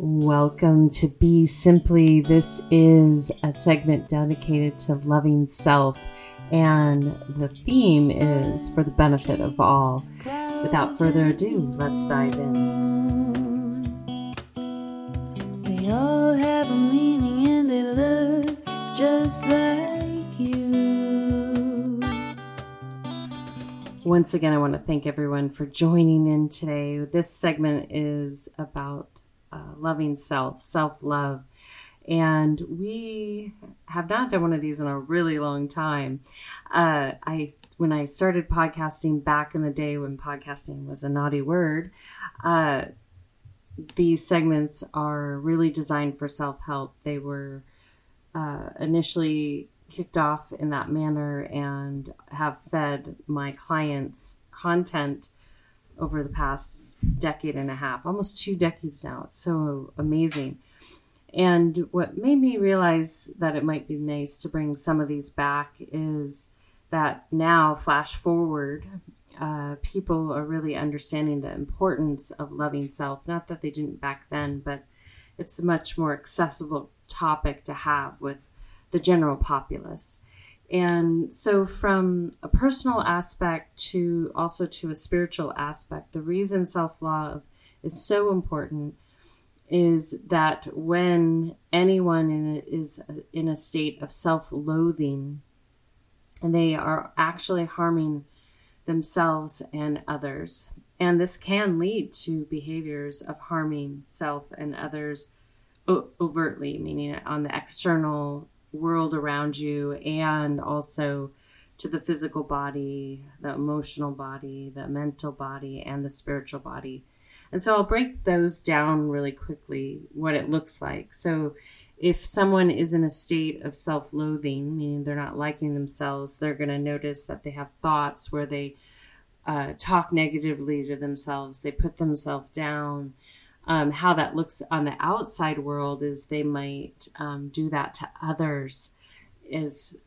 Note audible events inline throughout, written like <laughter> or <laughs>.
Welcome to Be Simply. This is a segment dedicated to loving self, and the theme is for the benefit of all. Without further ado, let's dive in. They all have a meaning and they look just like you. Once again, I want to thank everyone for joining in today. This segment is about uh, loving self, self love. And we have not done one of these in a really long time. Uh, I when I started podcasting back in the day when podcasting was a naughty word, uh, these segments are really designed for self help. They were uh, initially kicked off in that manner and have fed my clients content over the past decade and a half, almost two decades now. It's so amazing. And what made me realize that it might be nice to bring some of these back is that now, flash forward, uh, people are really understanding the importance of loving self. Not that they didn't back then, but it's a much more accessible topic to have with the general populace. And so, from a personal aspect to also to a spiritual aspect, the reason self love is so important is that when anyone in a, is in a state of self loathing, and they are actually harming themselves and others. And this can lead to behaviors of harming self and others overtly, meaning on the external world around you and also to the physical body, the emotional body, the mental body, and the spiritual body. And so I'll break those down really quickly, what it looks like. So if someone is in a state of self loathing, meaning they're not liking themselves, they're going to notice that they have thoughts where they uh, talk negatively to themselves, they put themselves down, um, how that looks on the outside world is they might um, do that to others is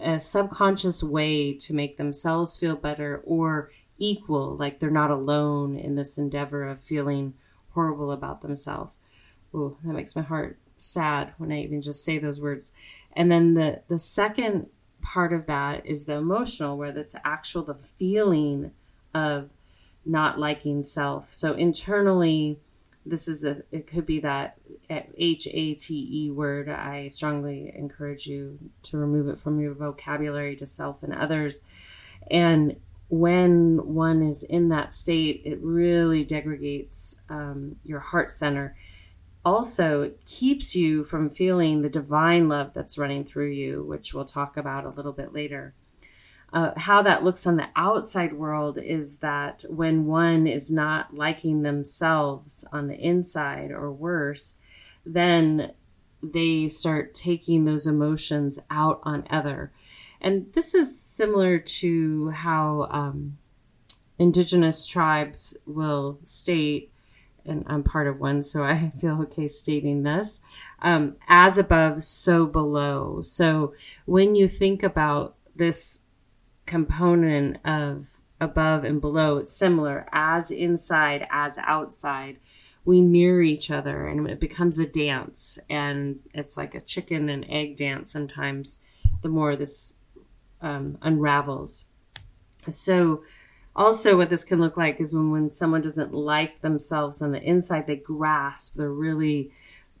a, subconscious way to make themselves feel better or equal, like they're not alone in this endeavor of feeling horrible about themselves. Oh, that makes my heart sad when I even just say those words. And then the the second part of that is the emotional, where that's actual the feeling of not liking self. So internally, this is a it could be that H A T E word. I strongly encourage you to remove it from your vocabulary to self and others. And when one is in that state, it really degrades um, your heart center. Also, it keeps you from feeling the divine love that's running through you, which we'll talk about a little bit later uh, how that looks on the outside world is that when one is not liking themselves on the inside or worse, then they start taking those emotions out on other. And this is similar to how um, indigenous tribes will state, and I'm part of one, so I <laughs> feel okay stating this um, as above, so below. So when you think about this component of above and below. It's similar as inside as outside. We mirror each other and it becomes a dance. And it's like a chicken and egg dance sometimes, the more this um, unravels. So, also, what this can look like is when, when someone doesn't like themselves on the inside, they grasp, they're really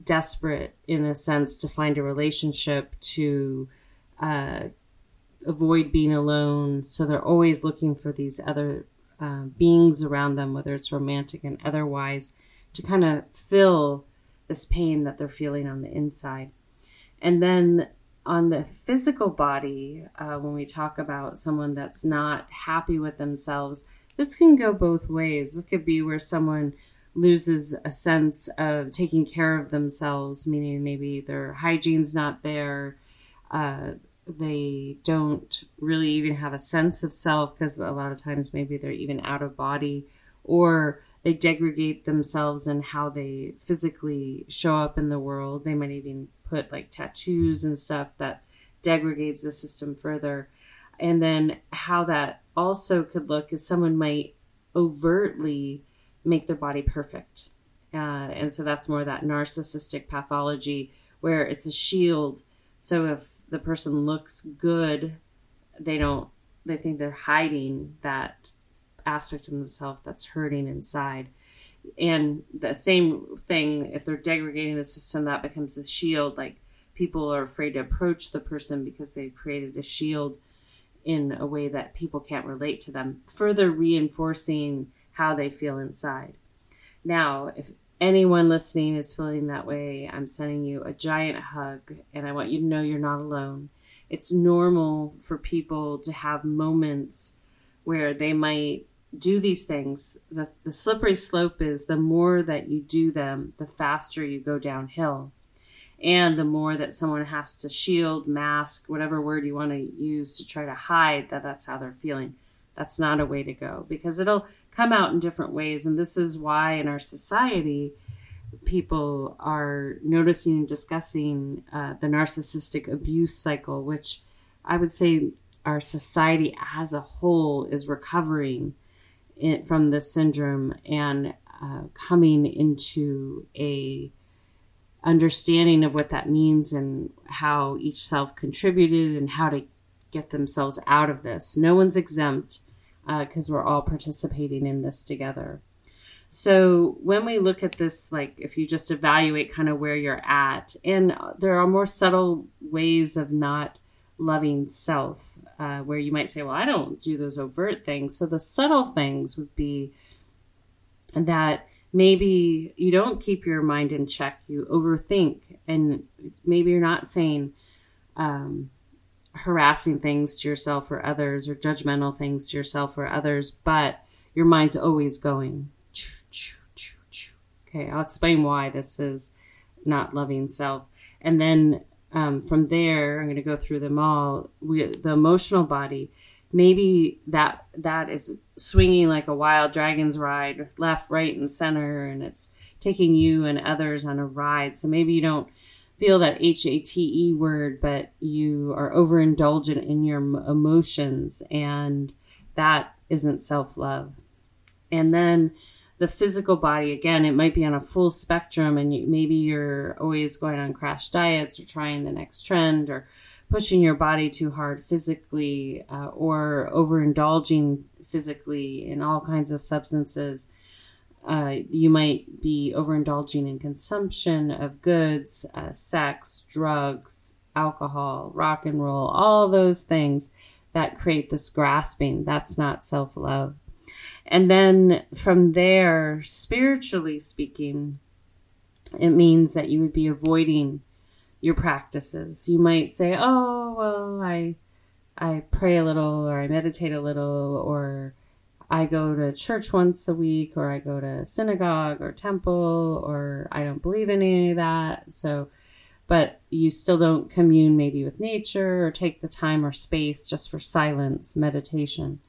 desperate in a sense to find a relationship to uh, avoid being alone. So they're always looking for these other uh, beings around them, whether it's romantic and otherwise, to kind of fill this pain that they're feeling on the inside. And then on the physical body, uh, when we talk about someone that's not happy with themselves, this can go both ways. It could be where someone loses a sense of taking care of themselves, meaning maybe their hygiene's not there, uh, they don't really even have a sense of self because a lot of times maybe they're even out of body or they degrade themselves and how they physically show up in the world. They might even put like tattoos and stuff that degrades the system further. And then how that also could look is someone might overtly make their body perfect Uh, and so that's more that narcissistic pathology where it's a shield. So if the person looks good, they don't, they think they're hiding that aspect of themselves that's hurting inside. And the same thing, if they're degrading the system, that becomes a shield. Like people are afraid to approach the person because they've created a shield in a way that people can't relate to them, further reinforcing how they feel inside. Now, if anyone listening is feeling that way, I'm sending you a giant hug and I want you to know you're not alone. It's normal for people to have moments where they might do these things. The, the slippery slope is the more that you do them, the faster you go downhill. And the more that someone has to shield, mask, whatever word you want to use to try to hide that that's how they're feeling. That's not a way to go because it'll come out in different ways. And this is why in our society, people are noticing and discussing uh, the narcissistic abuse cycle, which I would say our society as a whole is recovering from this syndrome and uh, coming into a understanding of what that means and how each self contributed and how to get themselves out of this. No one's exempt because uh, we're all participating in this together. So when we look at this, like if you just evaluate kind of where you're at, and there are more subtle ways of not loving self, uh, where you might say, well, I don't do those overt things. So the subtle things would be that maybe you don't keep your mind in check, you overthink, and maybe you're not saying, um, harassing things to yourself or others or judgmental things to yourself or others, but your mind's always going. Okay, I'll explain why this is not loving self. And then um, from there, I'm going to go through them all. We, the emotional body, maybe that that is swinging like a wild dragon's ride, left, right, and center, and it's taking you and others on a ride. So maybe you don't feel that H A T E word, but you are overindulgent in your emotions, and that isn't self love. And then the physical body, again, it might be on a full spectrum, and you, maybe you're always going on crash diets or trying the next trend or pushing your body too hard physically uh, or overindulging physically in all kinds of substances uh, you might be overindulging in consumption of goods, uh, sex, drugs, alcohol, rock and roll, all those things that create this grasping. That's not self love. And then from there, spiritually speaking, it means that you would be avoiding your practices. You might say, "Oh, well, I I pray a little or I meditate a little or I go to church once a week or I go to synagogue or temple or I don't believe in any of that. So, but you still don't commune maybe with nature or take the time or space just for silence, meditation.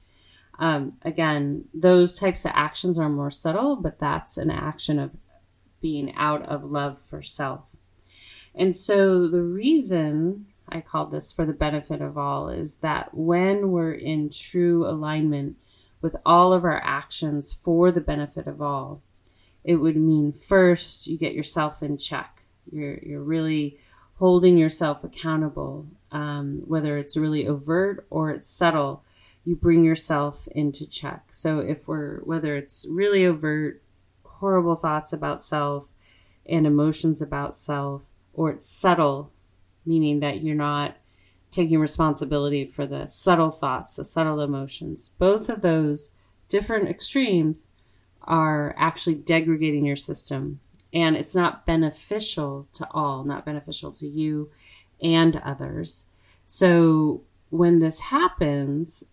Um, again, those types of actions are more subtle, but that's an action of being out of love for self. And so the reason I call this for the benefit of all is that when we're in true alignment with all of our actions for the benefit of all, it would mean first you get yourself in check. You're you're really holding yourself accountable, um, whether it's really overt or it's subtle. You bring yourself into check. So if we're whether it's really overt, horrible thoughts about self and emotions about self, or it's subtle, meaning that you're not taking responsibility for the subtle thoughts, the subtle emotions. Both of those different extremes are actually degrading your system. And it's not beneficial to all, not beneficial to you and others. So when this happens,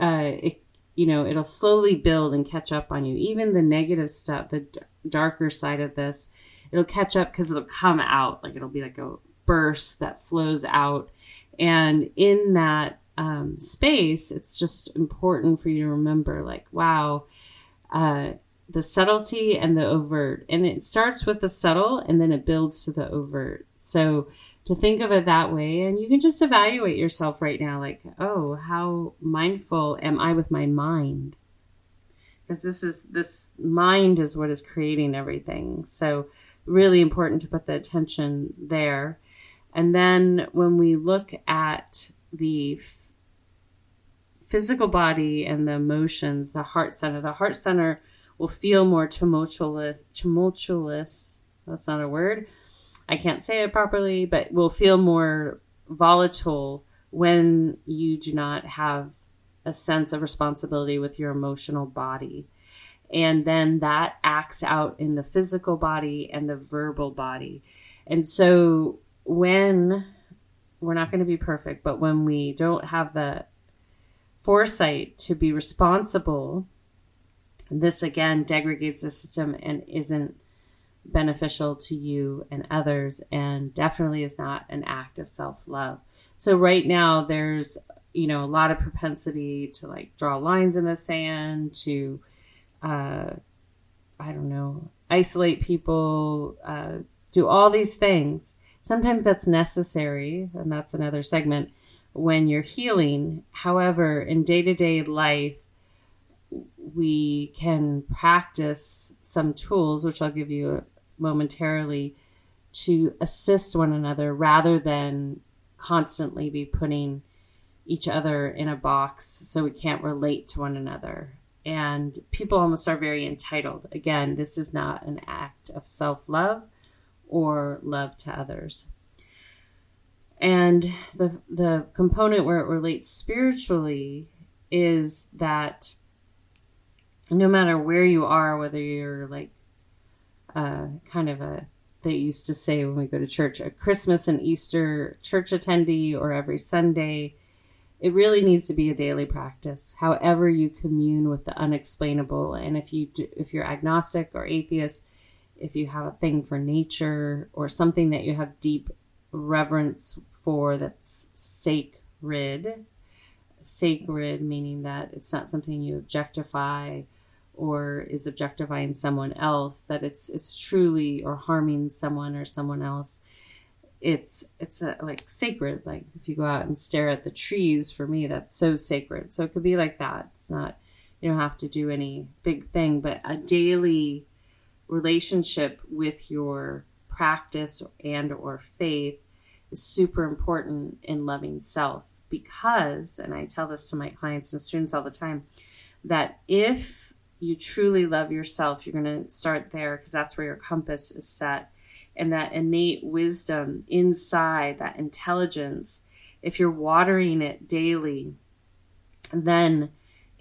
uh, it, you know, it'll slowly build and catch up on you. Even the negative stuff, the d- darker side of this, it'll catch up because it'll come out. Like it'll be like a burst that flows out and in that um, space, it's just important for you to remember, like, wow, uh, the subtlety and the overt. And it starts with the subtle and then it builds to the overt. So to think of it that way, and you can just evaluate yourself right now, like, oh, how mindful am I with my mind? because this is this mind is what is creating everything. So really important to put the attention there. And then when we look at the f- physical body and the emotions, the heart center, the heart center will feel more tumultuous, tumultuous. That's not a word. I can't say it properly, but will feel more volatile when you do not have a sense of responsibility with your emotional body. And then that acts out in the physical body and the verbal body. And so when we're not going to be perfect, but when we don't have the foresight to be responsible, this again degrades the system and isn't beneficial to you and others, and definitely is not an act of self love. So, right now, there's you know a lot of propensity to like draw lines in the sand, to uh, I don't know, isolate people, uh, do all these things. Sometimes that's necessary, and that's another segment when you're healing. However, in day to day life, we can practice some tools, which I'll give you momentarily, to assist one another rather than constantly be putting each other in a box so we can't relate to one another. And people almost are very entitled. Again, this is not an act of self love or love to others. And the the component where it relates spiritually is that no matter where you are, whether you're like uh, kind of a they used to say when we go to church, a Christmas and Easter church attendee or every Sunday, it really needs to be a daily practice. However you commune with the unexplainable, and if you do, if you're agnostic or atheist, if you have a thing for nature or something that you have deep reverence for that's sacred, sacred meaning that it's not something you objectify or is objectifying someone else that it's it's truly or harming someone or someone else. It's it's a, like sacred. Like if you go out and stare at the trees for me that's so sacred. So it could be like that. It's not you don't have to do any big thing but a daily relationship with your practice and or faith is super important in loving self because and I tell this to my clients and students all the time that if you truly love yourself, you're going to start there because that's where your compass is set. And that innate wisdom inside, that intelligence, if you're watering it daily, then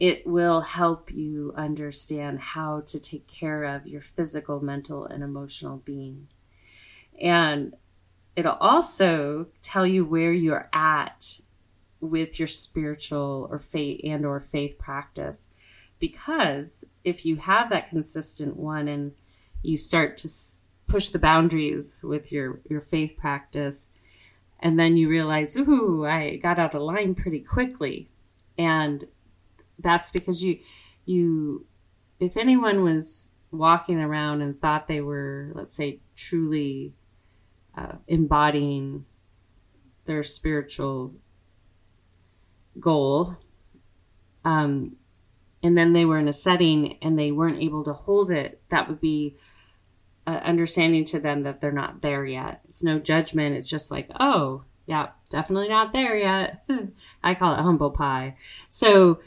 it will help you understand how to take care of your physical, mental, and emotional being. And it'll also tell you where you're at with your spiritual or faith and or faith practice because if you have that consistent one and you start to push the boundaries with your your faith practice and then you realize ooh i got out of line pretty quickly and that's because you you if anyone was walking around and thought they were let's say truly uh, embodying their spiritual goal um, and then they were in a setting and they weren't able to hold it, that would be uh, understanding to them that they're not there yet. It's no judgment. It's just like, oh, yeah, definitely not there yet. <laughs> I call it humble pie. So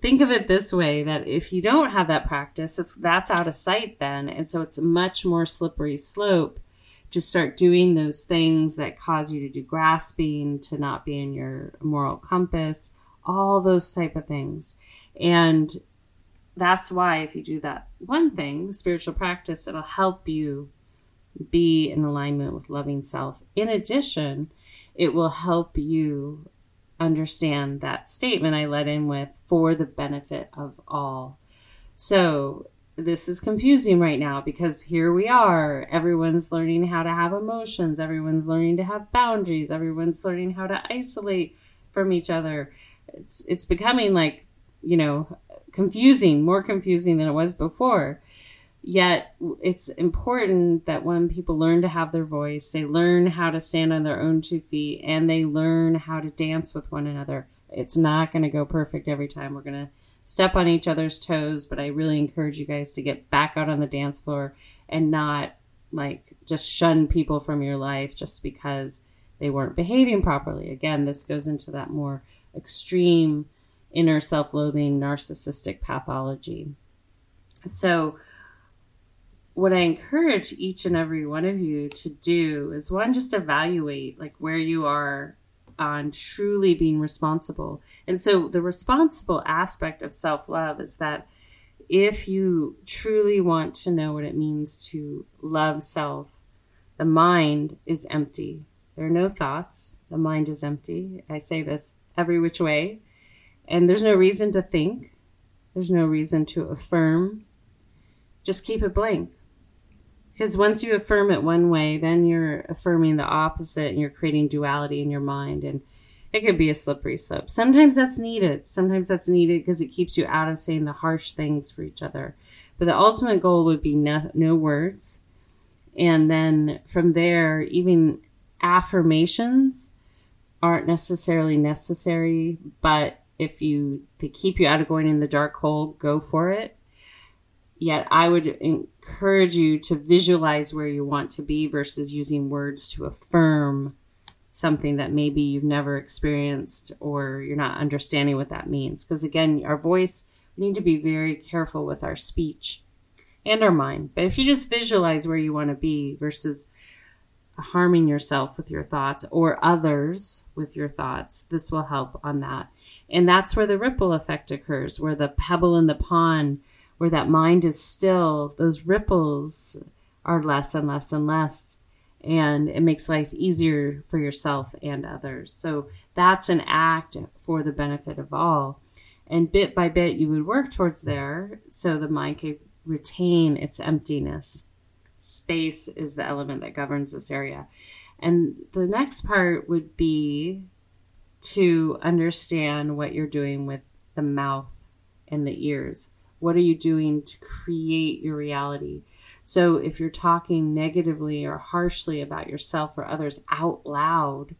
think of it this way that if you don't have that practice, it's that's out of sight then. And so it's a much more slippery slope. Just start doing those things that cause you to do grasping, to not be in your moral compass, all those type of things. And that's why if you do that one thing, spiritual practice, it'll help you be in alignment with loving self. In addition, it will help you understand that statement I let in with for the benefit of all. So, this is confusing right now because here we are. Everyone's learning how to have emotions, everyone's learning to have boundaries, everyone's learning how to isolate from each other. It's it's becoming like you know, confusing, more confusing than it was before. Yet it's important that when people learn to have their voice, they learn how to stand on their own two feet and they learn how to dance with one another. It's not going to go perfect every time. We're going to step on each other's toes, but I really encourage you guys to get back out on the dance floor and not like just shun people from your life just because they weren't behaving properly. Again, this goes into that more extreme inner self loathing narcissistic pathology. So, what I encourage each and every one of you to do is one, just evaluate like where you are on truly being responsible. And so, the responsible aspect of self love is that if you truly want to know what it means to love self, the mind is empty. There are no thoughts. The mind is empty. I say this every which way. And there's no reason to think, there's no reason to affirm. Just keep it blank. Because once you affirm it one way, then you're affirming the opposite and you're creating duality in your mind. And it could be a slippery slope. Sometimes that's needed. Sometimes that's needed because it keeps you out of saying the harsh things for each other. But the ultimate goal would be no, no words. And then from there, even affirmations aren't necessarily necessary, but if you to keep you out of going in the dark hole, go for it. Yet I would encourage you to visualize where you want to be versus using words to affirm something that maybe you've never experienced or you're not understanding what that means. Because again, our voice, we need to be very careful with our speech and our mind. But if you just visualize where you want to be versus harming yourself with your thoughts or others with your thoughts, this will help on that. And that's where the ripple effect occurs, where the pebble in the pond, where that mind is still, those ripples are less and less and less and it makes life easier for yourself and others. So that's an act for the benefit of all. And bit by bit, you would work towards there so the mind can retain its emptiness. Space is the element that governs this area. And the next part would be to understand what you're doing with the mouth and the ears. What are you doing to create your reality? So if you're talking negatively or harshly about yourself or others out loud,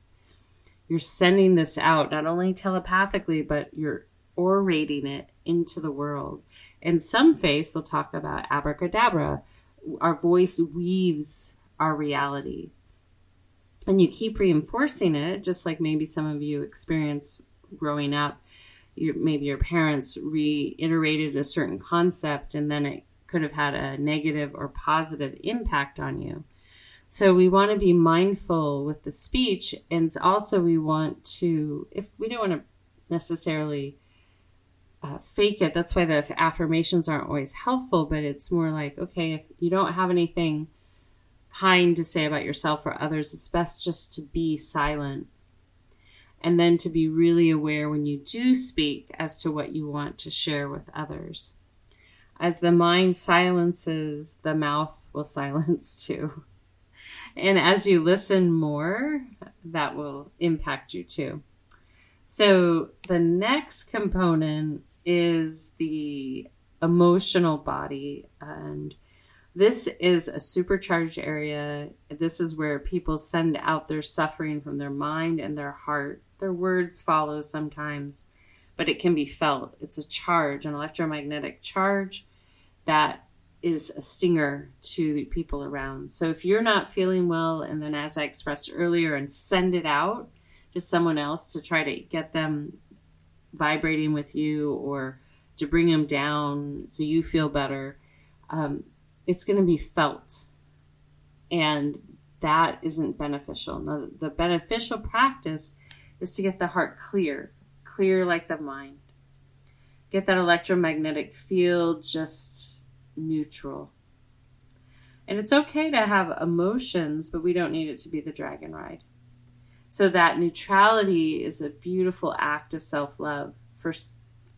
you're sending this out not only telepathically, but you're orating it into the world. And some face, they'll talk about abracadabra. Our voice weaves our reality. And you keep reinforcing it, just like maybe some of you experience growing up. Your, maybe your parents reiterated a certain concept and then it could have had a negative or positive impact on you. So we want to be mindful with the speech, and also we want to, if we don't want to necessarily uh, fake it, that's why the affirmations aren't always helpful, but it's more like, okay, if you don't have anything kind to say about yourself or others, it's best just to be silent. And then to be really aware when you do speak as to what you want to share with others. As the mind silences, the mouth will <laughs> silence too. And as you listen more, that will impact you too. So the next component is the emotional body. And this is a supercharged area. This is where people send out their suffering from their mind and their heart. Their words follow sometimes, but it can be felt. It's a charge, an electromagnetic charge that is a stinger to people around. So if you're not feeling well, and then as I expressed earlier, and send it out to someone else to try to get them vibrating with you or to bring them down so you feel better, um, it's going to be felt. And that isn't beneficial. Now, the beneficial practice is to get the heart clear, clear like the mind. Get that electromagnetic field just neutral. And it's okay to have emotions, but we don't need it to be the dragon ride. So that neutrality is a beautiful act of self-love for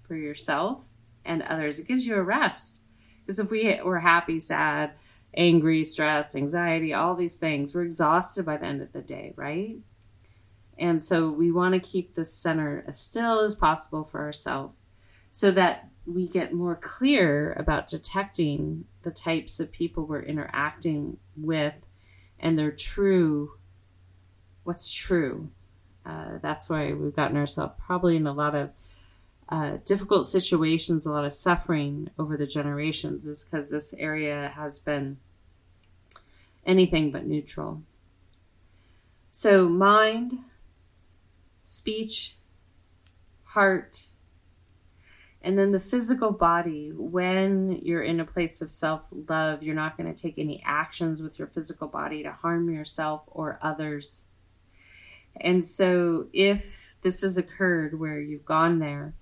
for yourself and others. It gives you a rest. Because if we we're happy, sad, angry, stressed, anxiety, all these things, we're exhausted by the end of the day, right? And so we want to keep the center as still as possible for ourselves so that we get more clear about detecting the types of people we're interacting with and their true what's true uh, that's why we've gotten ourselves probably in a lot of uh, difficult situations, a lot of suffering over the generations, is because this area has been anything but neutral. So, mind, speech, heart, and then the physical body, when you're in a place of self love, you're not going to take any actions with your physical body to harm yourself or others. And so, if this has occurred where you've gone there,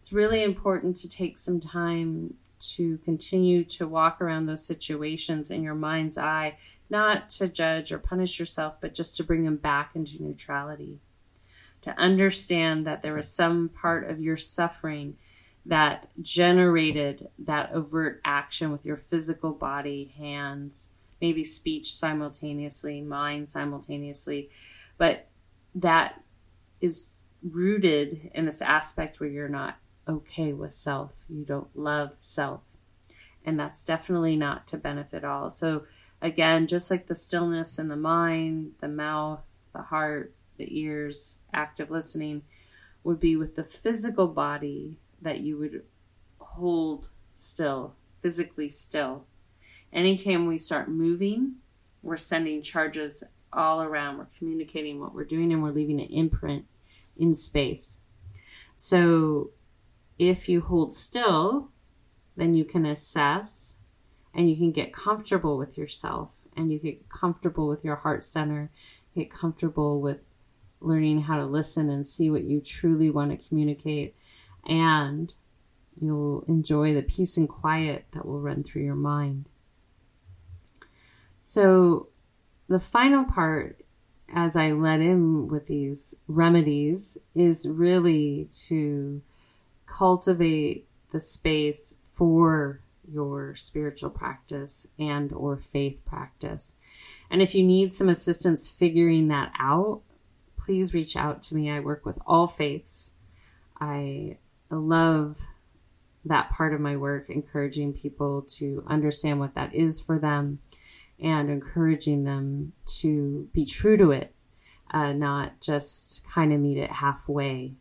it's really important to take some time to continue to walk around those situations in your mind's eye, not to judge or punish yourself, but just to bring them back into neutrality. To understand that there was some part of your suffering that generated that overt action with your physical body, hands, maybe speech simultaneously, mind simultaneously, but that is rooted in this aspect where you're not okay with self. You don't love self. And that's definitely not to benefit all. So, again, just like the stillness in the mind, the mouth, the heart, the ears, active listening would be with the physical body that you would hold still, physically still. Anytime we start moving, we're sending charges all around. We're communicating what we're doing and we're leaving an imprint in space. So if you hold still, then you can assess and you can get comfortable with yourself and you get comfortable with your heart center, get comfortable with learning how to listen and see what you truly want to communicate. And you'll enjoy the peace and quiet that will run through your mind. So, the final part, as I let in with these remedies, is really to cultivate the space for your spiritual practice and or faith practice. And if you need some assistance figuring that out, please reach out to me. I work with all faiths. I love that part of my work, encouraging people to understand what that is for them and encouraging them to be true to it, uh, not just kind of meet it halfway.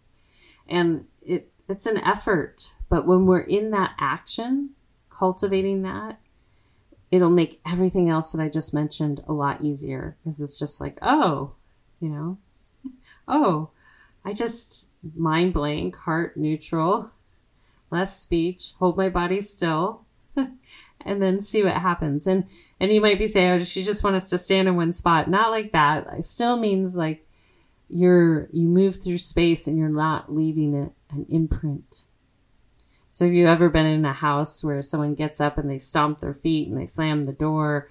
And it it's an effort. But when we're in that action, cultivating that, it'll make everything else that I just mentioned a lot easier because it's just like, oh, you know, oh, I just mind blank, heart neutral, less speech, hold my body still, <laughs> and then see what happens. And and you might be saying, oh, she just wants us to stand in one spot. Not like that. It still means like you're you move through space and you're not leaving it an imprint. So have you ever been in a house where someone gets up and they stomp their feet and they slam the door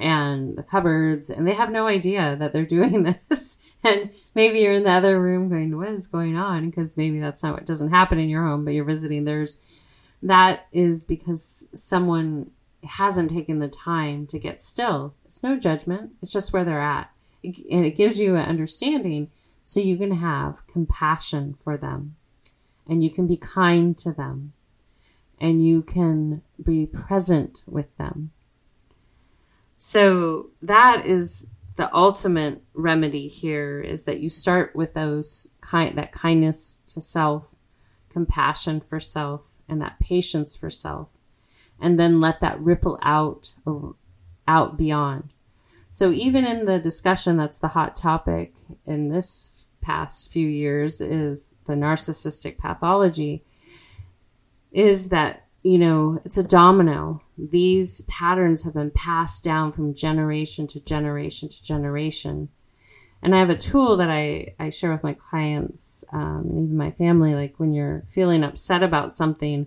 and the cupboards and they have no idea that they're <laughs> doing this. And maybe you're in the other room going what is going on? Because maybe that's not what doesn't happen in your home but you're visiting There's that is because someone hasn't taken the time to get still. It's no judgment. It's just where they're at. And it gives you an understanding so you can have compassion for them. And you can be kind to them. And you can be present with them. So that is the ultimate remedy here is that you start with those kind that kindness to self, compassion for self, and that patience for self, and then let that ripple out out beyond. So even in the discussion that's the hot topic in this past few years is the narcissistic pathology is that you know it's a domino. These patterns have been passed down from generation to generation to generation. And i have a tool that i, I share with my clients um, and even my family like when you're feeling upset about something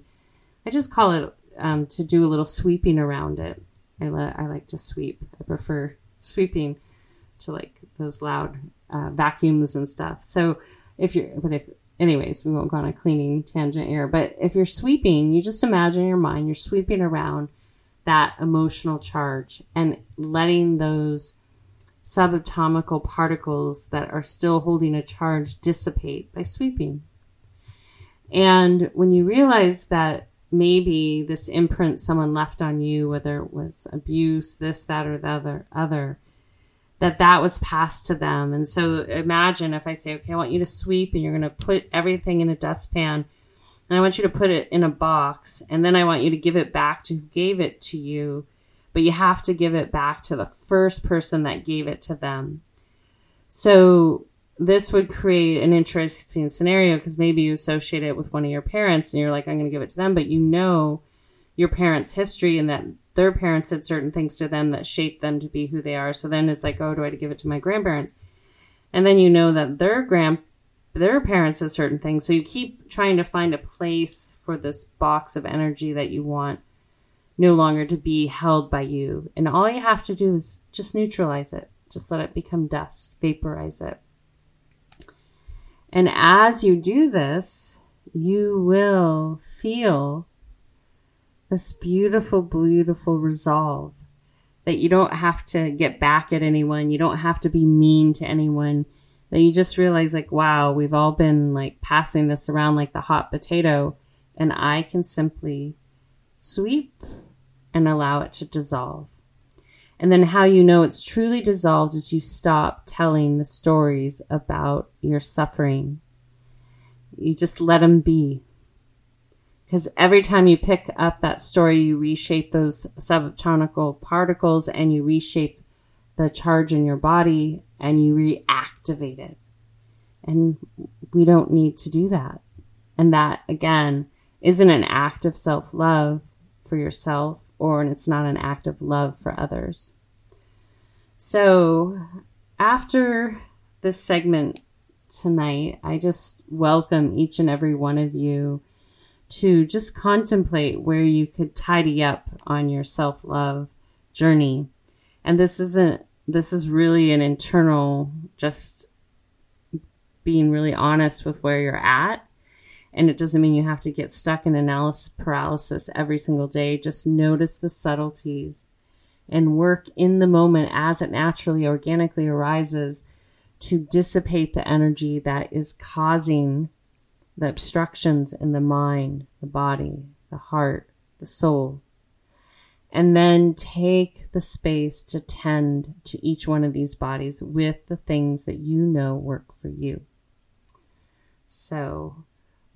i just call it um, to do a little sweeping around it. I, le- I like to sweep. I prefer sweeping to like those loud uh, vacuums and stuff. So if you're, but if, anyways, we won't go on a cleaning tangent here, but if you're sweeping, you just imagine in your mind, you're sweeping around that emotional charge and letting those subatomical particles that are still holding a charge dissipate by sweeping. And when you realize that maybe this imprint someone left on you, whether it was abuse, this, that, or the other, other, that that was passed to them. And so imagine if I say, okay, I want you to sweep and you're going to put everything in a dustpan And I want you to put it in a box. And then I want you to give it back to who gave it to you. But you have to give it back to the first person that gave it to them. So this would create an interesting scenario because maybe you associate it with one of your parents and you're like, I'm going to give it to them. But you know your parents' history and that their parents did certain things to them that shaped them to be who they are. So then it's like, oh, do I give it to my grandparents? And then you know that their grand their parents did certain things. So you keep trying to find a place for this box of energy that you want no longer to be held by you. And all you have to do is just neutralize it. Just let it become dust, vaporize it. And as you do this, you will feel this beautiful, beautiful resolve that you don't have to get back at anyone. You don't have to be mean to anyone. That you just realize, like, wow, we've all been like passing this around like the hot potato, and I can simply sweep and allow it to dissolve. And then how you know it's truly dissolved is you stop telling the stories about your suffering. You just let them be. Because every time you pick up that story, you reshape those subatomic particles and you reshape the charge in your body and you reactivate it. And we don't need to do that. And that, again, isn't an act of self love for yourself or it's not an act of love for others. So, after this segment tonight, I just welcome each and every one of you to just contemplate where you could tidy up on your self love journey. And this isn't, this is really an internal, just being really honest with where you're at and it doesn't mean you have to get stuck in analysis paralysis every single day. Just notice the subtleties and work in the moment as it naturally, organically arises to dissipate the energy that is causing the obstructions in the mind, the body, the heart, the soul. And then take the space to tend to each one of these bodies with the things that you know work for you. So,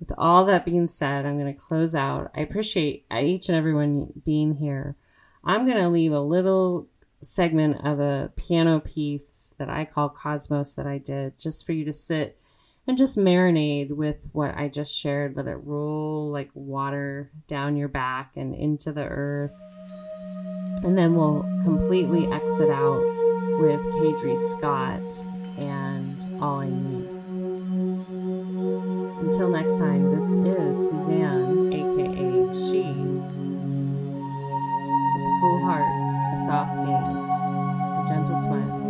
with all that being said, I'm going to close out. I appreciate each and everyone being here. I'm going to leave a little segment of a piano piece that I call Cosmos that I did just for you to sit and just marinate with what I just shared. Let it roll like water down your back and into the earth. And then we'll completely exit out with Cadre Scott and All I Need. Until next time, this is Suzanne, aka She, with a full heart, a soft gaze, a gentle smile,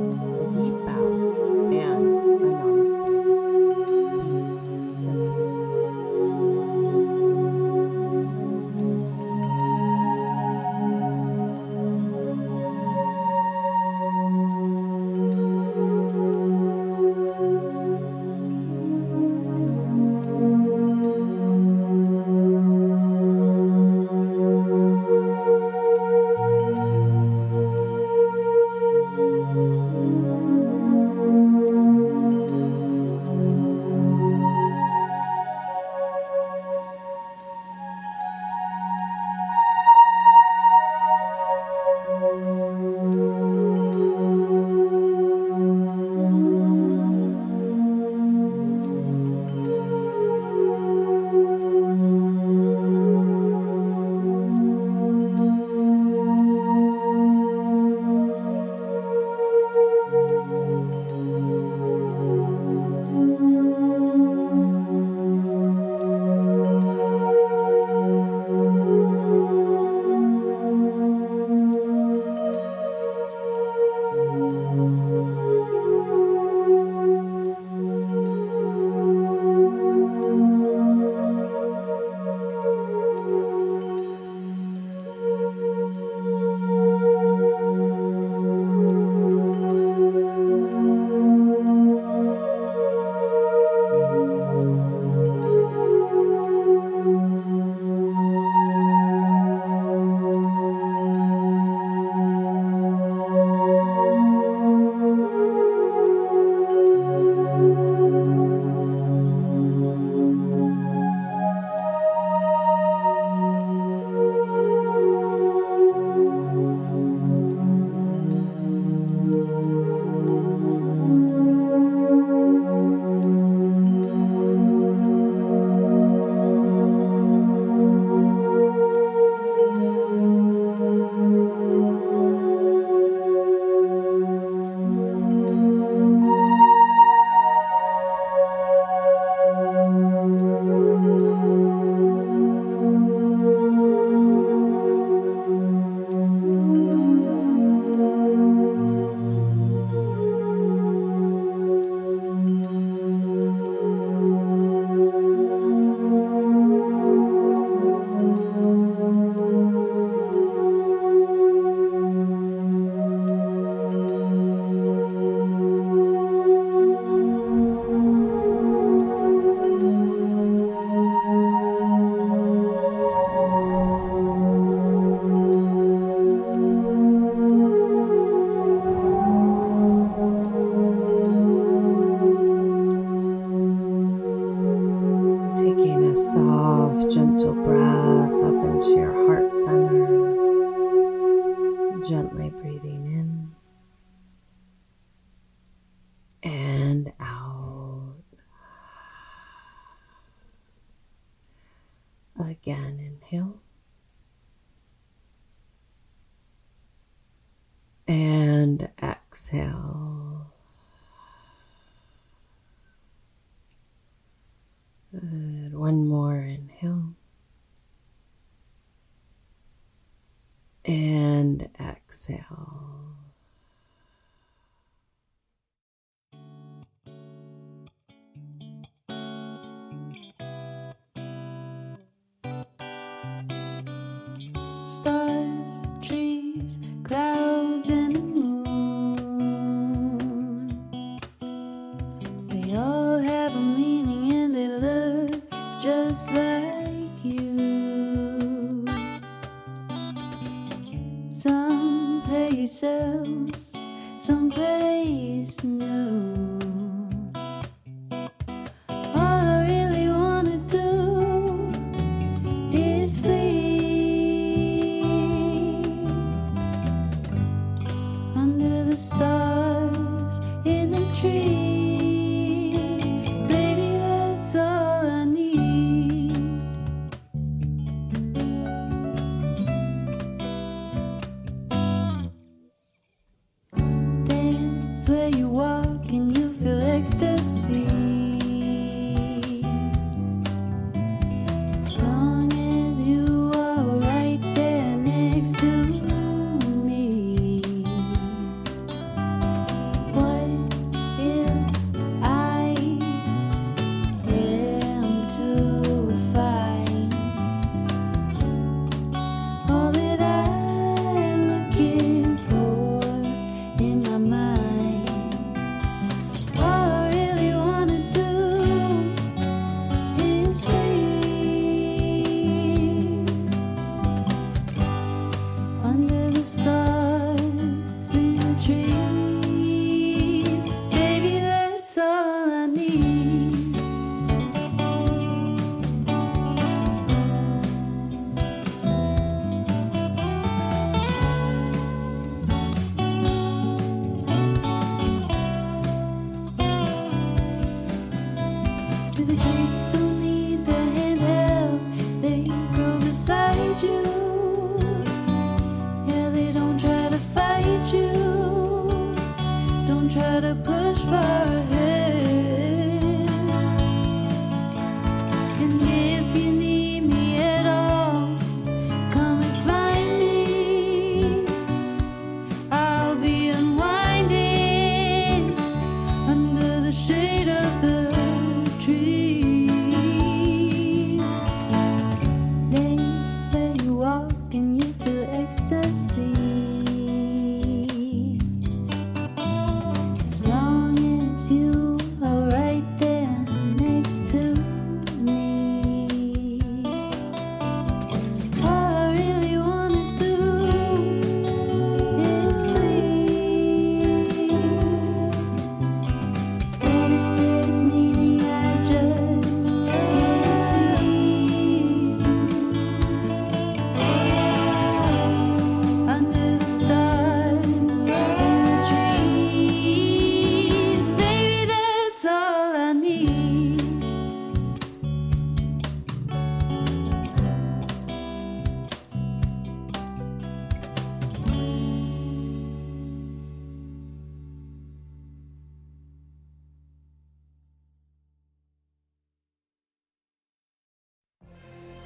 Again, inhale. And exhale. One more inhale. And exhale.